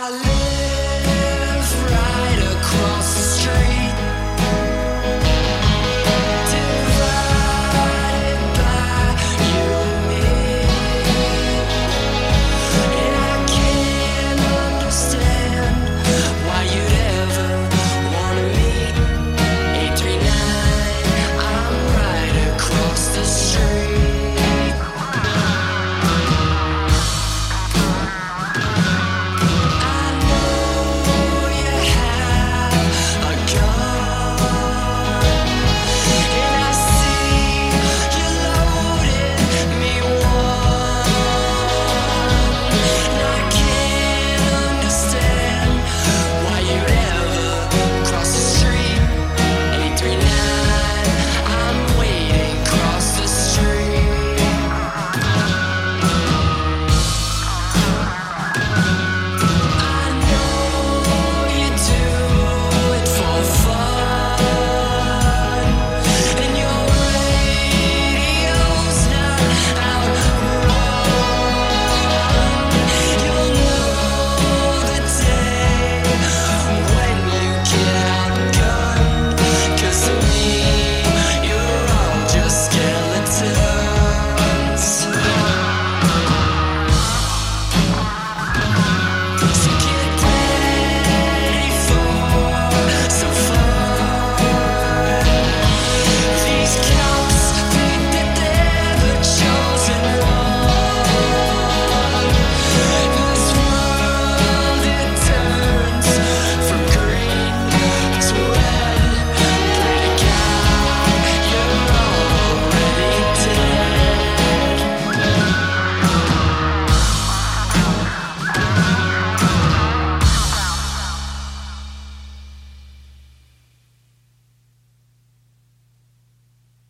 I